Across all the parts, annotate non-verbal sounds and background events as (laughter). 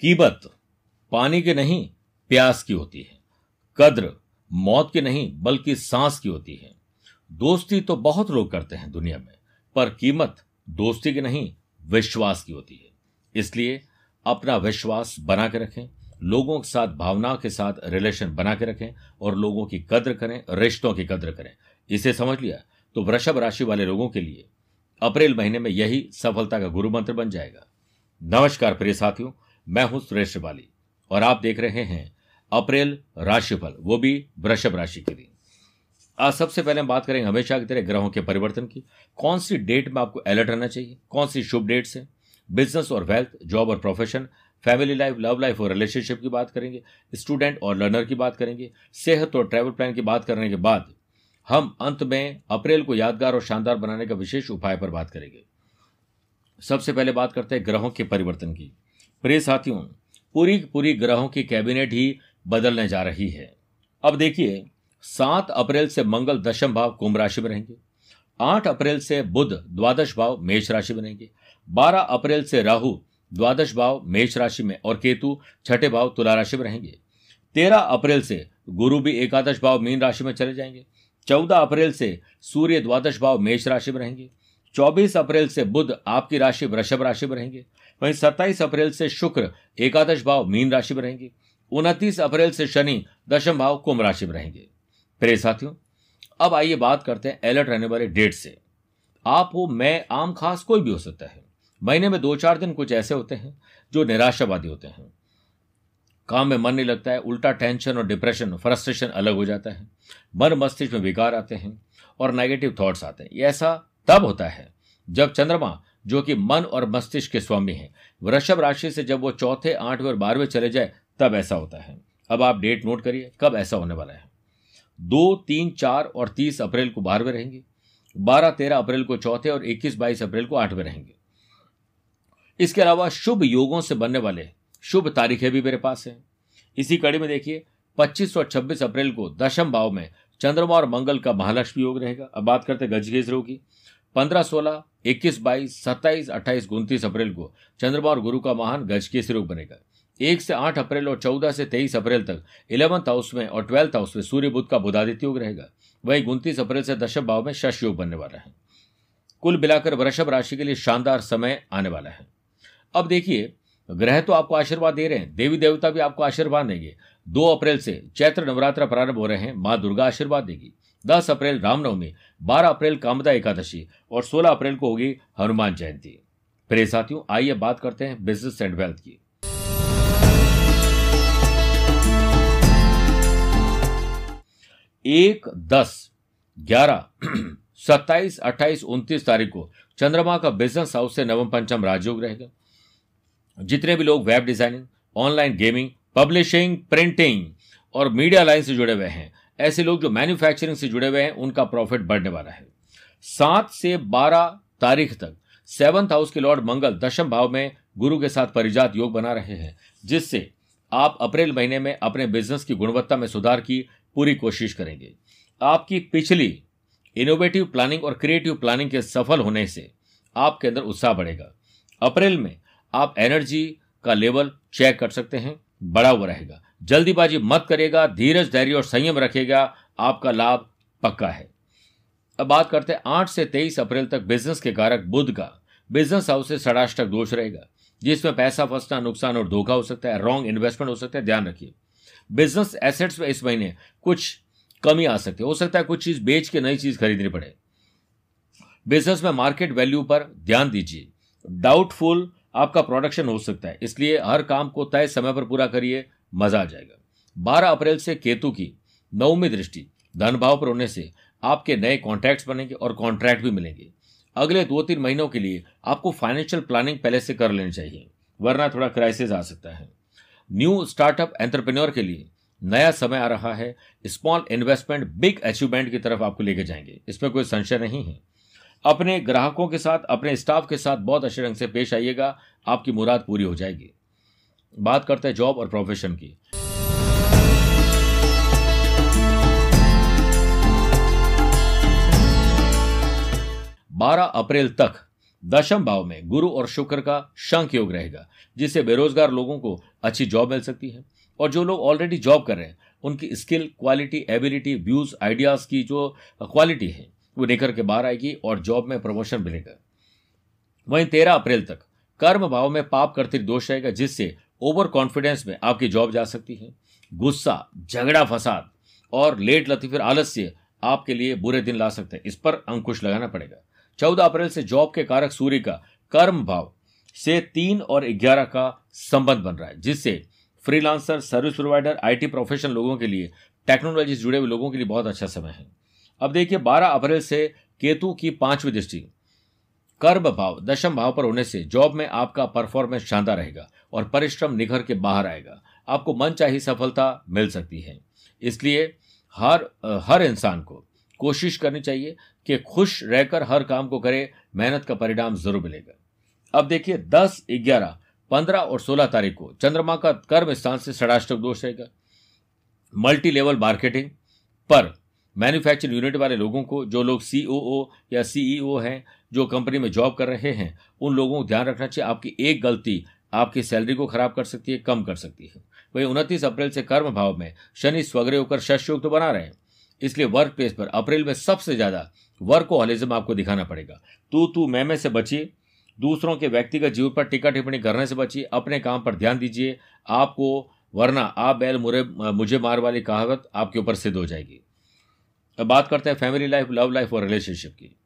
कीमत पानी की नहीं, प्यास की होती है। कद्र मौत की नहीं, बल्कि सांस की होती है। दोस्ती तो बहुत लोग करते हैं दुनिया में, पर कीमत दोस्ती की नहीं, विश्वास की होती है। इसलिए अपना विश्वास बना के रखें, लोगों के साथ, भावना के साथ रिलेशन बना के रखें और लोगों की कद्र करें, रिश्तों की कद्र करें। इसे समझ लिया तो वृषभ राशि वाले लोगों के लिए अप्रैल महीने में यही सफलता का गुरु मंत्र बन जाएगा। नमस्कार प्रिय साथियों मैं हूँ सुरेश श्रिवाली, और आप देख रहे हैं अप्रैल राशिफल, वो भी वृषभ राशि के लिए। आज सबसे पहले हम बात करेंगे हमेशा की तरह ग्रहों के परिवर्तन की। कौन सी डेट में आपको अलर्ट रहना चाहिए? कौन सी शुभ डेट्स है बिज़नेस और वेल्थ जॉब और profession family life love life और रिलेशनशिप की बात करेंगे स्टूडेंट और लर्नर की बात करेंगे, सेहत और ट्रैवल प्लान की बात करने के बाद हम अंत में अप्रैल को यादगार और शानदार बनाने का विशेष उपाय पर बात करेंगे। सबसे पहले बात करते हैं ग्रहों के परिवर्तन की। प्रिय साथियों, पूरी पूरी ग्रहों की कैबिनेट ही बदलने जा रही है। अब देखिए, सात अप्रैल से मंगल दशम भाव कुंभ राशि में रहेंगे। आठ अप्रैल से बुध द्वादश भाव मेष राशि में रहेंगे। बारह अप्रैल से राहु द्वादश भाव मेष राशि में और केतु छठे भाव तुला राशि में रहेंगे। तेरह अप्रैल से गुरु भी एकादश भाव मीन राशि में चले जाएँगे। चौदह अप्रैल से सूर्य द्वादश भाव मेष राशि में रहेंगे। चौबीस अप्रैल से बुध आपकी राशि वृषभ राशि में रहेंगे। वहीं सत्ताईस अप्रैल से शुक्र, एकादश भाव मीन राशि में रहेंगे। उनतीस अप्रैल से शनि, दशम भाव कुंभ राशि में रहेंगे। प्रिय साथियों, अब आइए बात करते हैं अलर्ट रहने वाले डेट से। आप हो, मैं, आम, खास, कोई भी हो सकता है। महीने में दो चार दिन कुछ ऐसे होते हैं जो निराशावादी होते हैं। काम में मन नहीं लगता है, उल्टा टेंशन और डिप्रेशन फ्रस्ट्रेशन अलग हो जाता है। मन मस्तिष्क में विकार आते हैं और नेगेटिव थॉट्स आते हैं। ऐसा तब होता है जब चंद्रमा जो कि मन और मस्तिष्क के स्वामी हैं। वृषभ राशि से जब वो चौथे, आठवें और बारहवें चले जाए, तब ऐसा होता है। अब आप डेट नोट करिए, कब ऐसा होने वाला है? दो, तीन, चार और तीस अप्रैल को बारहवें रहेंगे। बारह, तेरह अप्रैल को चौथे और इक्कीस, बाईस अप्रैल को आठवें रहेंगे। इसके अलावा शुभ योगों से बनने वाले शुभ तारीखें भी मेरे पास हैं। इसी कड़ी में देखिए 25 और 26 अप्रैल को दशम भाव में चंद्रमा और मंगल का महालक्ष्मी योग रहेगा। अब बात करते हैं गजगेज रोग। की पंद्रह सोलह, इक्कीस बाईस, सत्ताईस, अट्ठाईस, उनतीस अप्रैल को चंद्रमा और गुरु का महान गजकेश रोग बनेगा। एक से आठ अप्रैल और चौदह से तेईस अप्रैल तक इलेवंथ हाउस में और ट्वेल्थ हाउस में सूर्य बुद्ध का बुधादित्य योग रहेगा। वही उनतीस अप्रैल से दशम भाव में शश योग बनने वाला है। कुल मिलाकर वृषभ राशि के लिए शानदार समय आने वाला है। अब देखिए, ग्रह तो आपको आशीर्वाद दे रहे हैं, देवी देवता भी आपको आशीर्वाद देंगे। दो अप्रैल से चैत्र नवरात्र प्रारंभ हो रहे हैं, माँ दुर्गा आशीर्वाद देगी। दस अप्रैल रामनवमी, बारह अप्रैल कामदा एकादशी और सोलह अप्रैल को होगी हनुमान जयंती। प्रिय साथियों, आइए बात करते हैं बिज़नेस एंड वेल्थ की। एक, दस, ग्यारह, (clears throat) सत्ताईस, अट्ठाईस, उनतीस तारीख को चंद्रमा का बिज़नेस हाउस से नवम पंचम राजयोग रहेगा। जितने भी लोग web designing online gaming publishing printing और मीडिया लाइन से जुड़े हुए हैं ऐसे लोग जो मैन्युफैक्चरिंग से जुड़े हुए हैं, उनका प्रॉफिट बढ़ने वाला है। सात से बारह तारीख तक सेवंथ हाउस के लॉर्ड मंगल दशम भाव में गुरु के साथ परिजात योग बना रहे हैं, जिससे आप अप्रैल महीने में अपने बिज़नेस की गुणवत्ता में सुधार की पूरी कोशिश करेंगे। आपकी पिछली इनोवेटिव प्लानिंग और क्रिएटिव प्लानिंग के सफल होने से आपके अंदर उत्साह बढ़ेगा। अप्रैल में आप एनर्जी का लेवल चेक कर सकते हैं बड़ा हुआ रहेगा। जल्दीबाजी मत करेगा, धीरज, धैर्य और संयम रखेगा, आपका लाभ पक्का है। अब बात करते हैं, आठ से तेईस अप्रैल तक बिज़नेस के कारक बुध का। बिज़नेस हाउस से षडाष्टक दोष रहेगा, जिसमें पैसा फंसना, नुकसान और धोखा हो सकता है, रॉन्ग इन्वेस्टमेंट हो सकता है, ध्यान रखिए। बिज़नेस एसेट्स में इस महीने कुछ कमी आ सकती है। हो सकता है कुछ चीज़ बेच के नई चीज़ खरीदनी पड़े। बिज़नेस में मार्केट वैल्यू पर ध्यान दीजिए। डाउटफुल आपका प्रोडक्शन हो सकता है, इसलिए हर काम को तय समय पर पूरा करिए मज़ा आ जाएगा। बारह अप्रैल से केतु की नवमी दृष्टि। धन भाव पर होने से आपके नए कॉन्ट्रैक्ट्स बनेंगे और कॉन्ट्रैक्ट भी मिलेंगे। अगले दो तीन महीनों के लिए आपको फाइनेंशियल प्लानिंग पहले से कर लेनी चाहिए, वरना थोड़ा क्राइसिस आ सकता है। न्यू स्टार्टअप एंटरप्रेन्योर के लिए नया समय आ रहा है। स्मॉल इन्वेस्टमेंट बिग अचीवमेंट की तरफ़ आपको लेके जाएँगे। इसमें कोई संशय नहीं है। अपने ग्राहकों के साथ, अपने स्टाफ के साथ बहुत अच्छे ढंग से पेश आइएगा। आपकी मुराद पूरी हो जाएगी। बात करते हैं जॉब और प्रोफेशन की। बारह अप्रैल तक दशम भाव में गुरु और शुक्र का शंख योग रहेगा, जिससे बेरोजगार लोगों को अच्छी जॉब मिल सकती है। और जो लोग ऑलरेडी जॉब कर रहे हैं, उनकी skill quality ability views ideas की जो क्वालिटी है, वो निकल के बाहर आएगी और जॉब में प्रमोशन मिलेगा। वहीं तेरह अप्रैल तक कर्म भाव में पाप करते दोष रहेगा, जिससे ओवर कॉन्फिडेंस में आपकी जॉब जा सकती है, गुस्सा, झगड़ा, फसाद और लेट लती फिर आलस्य आपके लिए बुरे दिन ला सकते हैं। इस पर अंकुश लगाना पड़ेगा। चौदह अप्रैल से जॉब के कारक सूर्य का कर्म भाव से तीन और ग्यारह का संबंध बन रहा है, जिससे freelancer, service provider, IT professional लोगों के लिए, टेक्नोलॉजी से जुड़े हुए लोगों के लिए बहुत अच्छा समय है। अब देखिए 12 अप्रैल से केतु की पांचवी दृष्टि, कर्म भाव, दशम भाव पर होने से जॉब में आपका परफॉर्मेंस शानदार रहेगा। और परिश्रम निखर के बाहर आएगा। आपको मन चाहिए सफलता मिल सकती है। इसलिए हर हर इंसान को कोशिश करनी चाहिए कि खुश रहकर हर काम को करे, मेहनत का परिणाम ज़रूर मिलेगा। अब देखिए, दस, ग्यारह, पंद्रह और सोलह तारीख को चंद्रमा का कर्म स्थान से षडाष्टक दोष रहेगा। मल्टी लेवल मार्केटिंग पर मैन्युफैक्चरिंग यूनिट वाले लोगों को, जो लोग सीओओ या सीईओ हैं, जो कंपनी में जॉब कर रहे हैं, उन लोगों को ध्यान रखना चाहिए। आपकी एक गलती आपकी सैलरी को खराब कर सकती है, कम कर सकती है। वही उनतीस अप्रैल से कर्म भाव में शनि स्वग्रह होकर शश तो बना रहे हैं। इसलिए वर्क प्लेस पर अप्रैल में सबसे ज़्यादा वर्कोहॉलिज्म आपको दिखाना पड़ेगा। तू तू मैं में से बचिए, दूसरों के व्यक्तिगत जीवन पर टिका टिप्पणी करने से बचिए, अपने काम पर ध्यान दीजिए, आपको, वरना आप बैल मुरे, मुझे मार वाली कहावत आपके ऊपर सिद्ध हो जाएगी। अब बात करते हैं फैमिली लाइफ लव लाइफ और रिलेशनशिप की।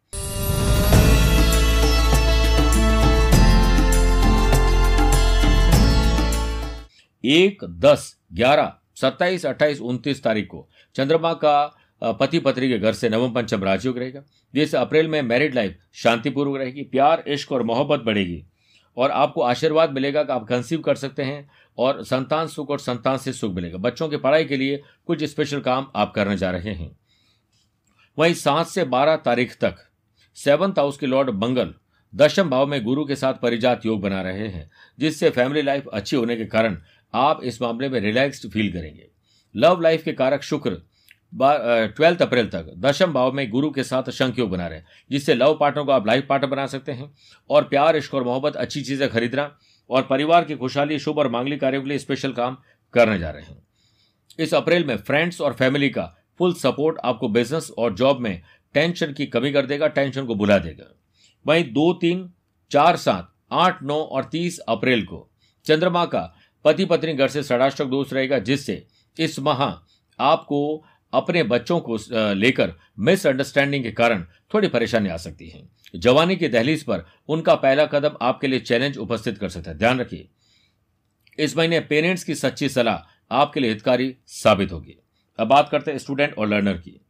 एक, दस, ग्यारह, सत्ताईस, अट्ठाईस, उनतीस तारीख को चंद्रमा का पति पत्नी के घर से नवम पंचम राजयोग रहेगा। जिससे अप्रैल में मैरिड लाइफ शांतिपूर्वक रहेगी, प्यार, इश्क और मोहब्बत बढ़ेगी। और आपको आशीर्वाद मिलेगा कि आप कंसीव कर सकते हैं और संतान सुख और संतान से सुख मिलेगा। बच्चों की पढ़ाई के लिए कुछ स्पेशल काम आप करने जा रहे हैं। वहीं सात से बारह तारीख तक सेवंथ हाउस के लॉर्ड मंगल दशम भाव में गुरु के साथ परिजात योग बना रहे हैं, जिससे फैमिली लाइफ अच्छी होने के कारण आप इस मामले में रिलैक्स्ड फील करेंगे। लव लाइफ के कारक शुक्र ट्वेल्थ अप्रैल तक, दशम भाव में गुरु के साथ शंख योग बना रहे हैं जिससे लव पार्टनर को आप लाइफ पार्टनर बना सकते हैं। और प्यार, इश्क और मोहब्बत, अच्छी चीज़ें खरीदना और परिवार की खुशहाली, शुभ और मांगलिक कार्यों के लिए स्पेशल काम करने जा रहे हैं। इस अप्रैल में फ्रेंड्स और फैमिली का फुल सपोर्ट आपको बिज़नेस और जॉब में टेंशन की कमी कर देगा टेंशन को भुला देगा। वहीं दो, तीन, चार, सात, आठ, नौ और तीस अप्रैल को चंद्रमा का पति पत्नी घर से षडाष्टक दोष रहेगा, जिससे इस माह आपको अपने बच्चों को लेकर मिसअंडरस्टैंडिंग के कारण थोड़ी परेशानी आ सकती है। जवानी की दहलीज पर उनका पहला कदम आपके लिए चैलेंज उपस्थित कर सकता है। ध्यान रखिए, इस महीने पेरेंट्स की सच्ची सलाह आपके लिए हितकारी साबित होगी। अब बात करते हैं स्टूडेंट और लर्नर की।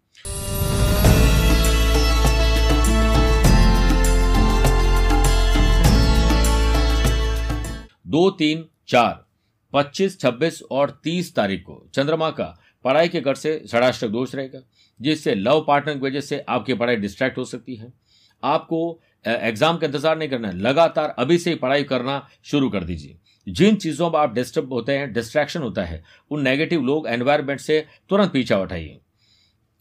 दो, तीन, चार। पच्चीस, छब्बीस और तीस तारीख को चंद्रमा का पढ़ाई के घर से षडाष्टक दोष रहेगा, जिससे लव पार्टनर की वजह से आपकी पढ़ाई डिस्ट्रैक्ट हो सकती है। आपको एग्ज़ाम का इंतज़ार नहीं करना है, लगातार अभी से ही पढ़ाई करना शुरू कर दीजिए। जिन चीज़ों में आप डिस्टर्ब होते हैं डिस्ट्रैक्शन होता है, उन नेगेटिव लोग एनवायरमेंट से तुरंत पीछा उठाइए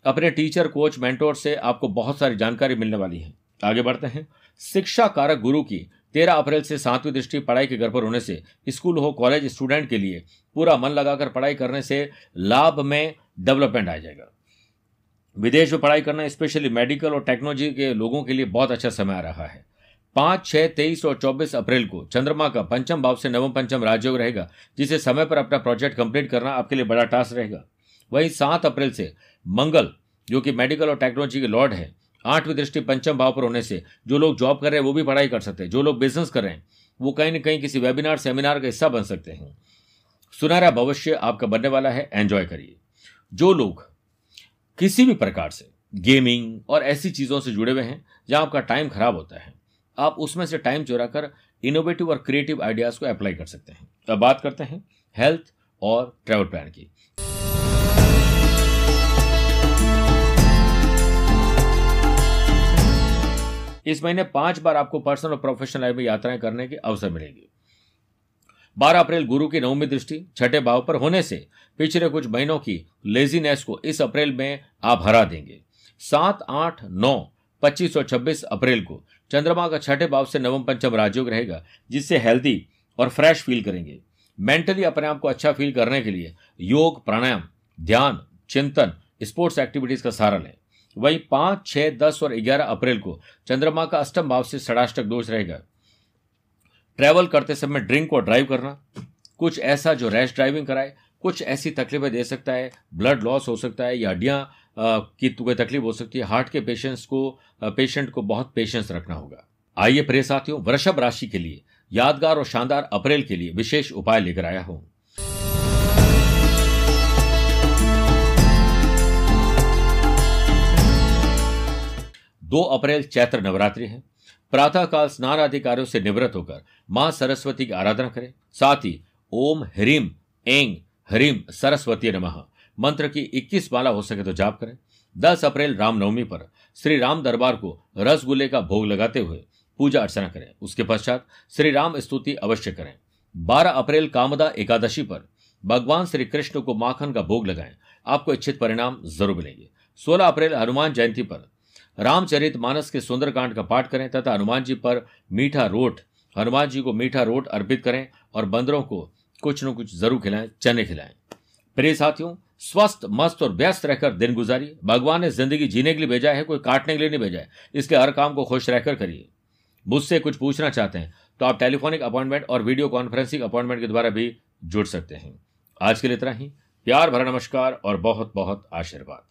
अपने टीचर कोच मेंटोर से आपको बहुत सारी जानकारी मिलने वाली है। आगे बढ़ते हैं। शिक्षा कारक गुरु की तेरह अप्रैल से सातवीं दृष्टि पढ़ाई के घर पर होने से स्कूल हो कॉलेज स्टूडेंट के लिए पूरा मन लगाकर पढ़ाई करने से लाभ में डेवलपमेंट आ जाएगा। विदेश में पढ़ाई करना, स्पेशली मेडिकल और टेक्नोलॉजी के लोगों के लिए बहुत अच्छा समय आ रहा है। पाँच, छह, तेईस और चौबीस अप्रैल को चंद्रमा का पंचम भाव से नवम पंचम राजयोग रहेगा, जिसे समय पर अपना प्रोजेक्ट कंप्लीट करना आपके लिए बड़ा टास्क रहेगा। वहीं सात अप्रैल से मंगल, जो कि मेडिकल और टेक्नोलॉजी के लॉर्ड है आठवीं दृष्टि पंचम भाव पर होने से जो लोग जॉब कर रहे हैं, वो भी पढ़ाई कर सकते हैं। जो लोग बिज़नेस कर रहे हैं, वो कहीं ना कहीं किसी वेबिनार सेमिनार का हिस्सा बन सकते हैं। सुनहरा भविष्य आपका बनने वाला है एंजॉय करिए। जो लोग किसी भी प्रकार से गेमिंग और ऐसी चीज़ों से जुड़े हुए हैं, जहाँ आपका टाइम खराब होता है, आप उसमें से टाइम चुरा कर इनोवेटिव और क्रिएटिव आइडियाज़ को अप्लाई कर सकते हैं। अब बात करते हैं हेल्थ और ट्रैवल प्लान की। इस महीने पाँच बार आपको पर्सनल और प्रोफेशनल लाइफ में यात्राएँ करने के अवसर मिलेगी। बारह अप्रैल गुरु की नवमी दृष्टि, छठे भाव पर होने से पिछले कुछ महीनों की लेजीनेस को इस अप्रैल में आप हरा देंगे। सात, आठ, नौ 25 और 26 अप्रैल को चंद्रमा का छठे भाव से नवम पंचम राजयोग रहेगा, जिससे हेल्दी और फ्रेश फील करेंगे। मेंटली अपने आप को अच्छा फील करने के लिए योग, प्राणायाम, ध्यान, चिंतन स्पोर्ट्स एक्टिविटीज़ का सहारा लें। वहीं पाँच, छह, दस और ग्यारह अप्रैल को चंद्रमा का अष्टम भाव से षडाष्टक दोष रहेगा। ट्रैवल करते समय ड्रिंक और ड्राइव करना, कुछ ऐसा जो रैश ड्राइविंग कराए, कुछ ऐसी तकलीफें दे सकता है, ब्लड लॉस हो सकता है या हड्डियाँ की कोई तकलीफ़ हो सकती है, हार्ट के पेशेंट्स को पेशेंट को बहुत पेशेंस रखना होगा। आइए प्रिय साथियों, वृषभ राशि के लिए यादगार और शानदार अप्रैल के लिए विशेष उपाय लेकर आया हूँ। दो अप्रैल चैत्र नवरात्रि है। प्रातःकाल स्नान आदि कार्यों से निवृत्त होकर माँ सरस्वती की आराधना करें। साथ ही ओम ह्रीम एंग ह्रीम सरस्वती नमः मंत्र की 21 माला हो सके तो जाप करें। 10 अप्रैल रामनवमी पर श्री राम दरबार को रसगुल्ले का भोग लगाते हुए पूजा अर्चना करें। उसके पश्चात श्री राम स्तुति अवश्य करें। 12 अप्रैल कामदा एकादशी पर भगवान श्री कृष्ण को माखन का भोग लगाएँ। आपको इच्छित परिणाम ज़रूर मिलेंगे। 16 अप्रैल हनुमान जयंती पर रामचरित मानस के सुंदरकांड का पाठ करें तथा हनुमान जी पर मीठा रोट, हनुमान जी को मीठा रोट अर्पित करें और बंदरों को कुछ न कुछ ज़रूर खिलाएँ, चने खिलाएँ। प्रिय साथियों, स्वस्थ, मस्त और व्यस्त रहकर दिन गुजारिए। भगवान ने ज़िंदगी जीने के लिए भेजा है, कोई काटने के लिए नहीं भेजा है। इसलिए हर काम को खुश रहकर करिए। मुझसे कुछ पूछना चाहते हैं तो आप टेलीफोनिक अपॉइंटमेंट और वीडियो कॉन्फ्रेंसिंग अपॉइंटमेंट के द्वारा भी जुड़ सकते हैं। आज के लिए इतना ही। प्यार भरा नमस्कार और बहुत बहुत आशीर्वाद।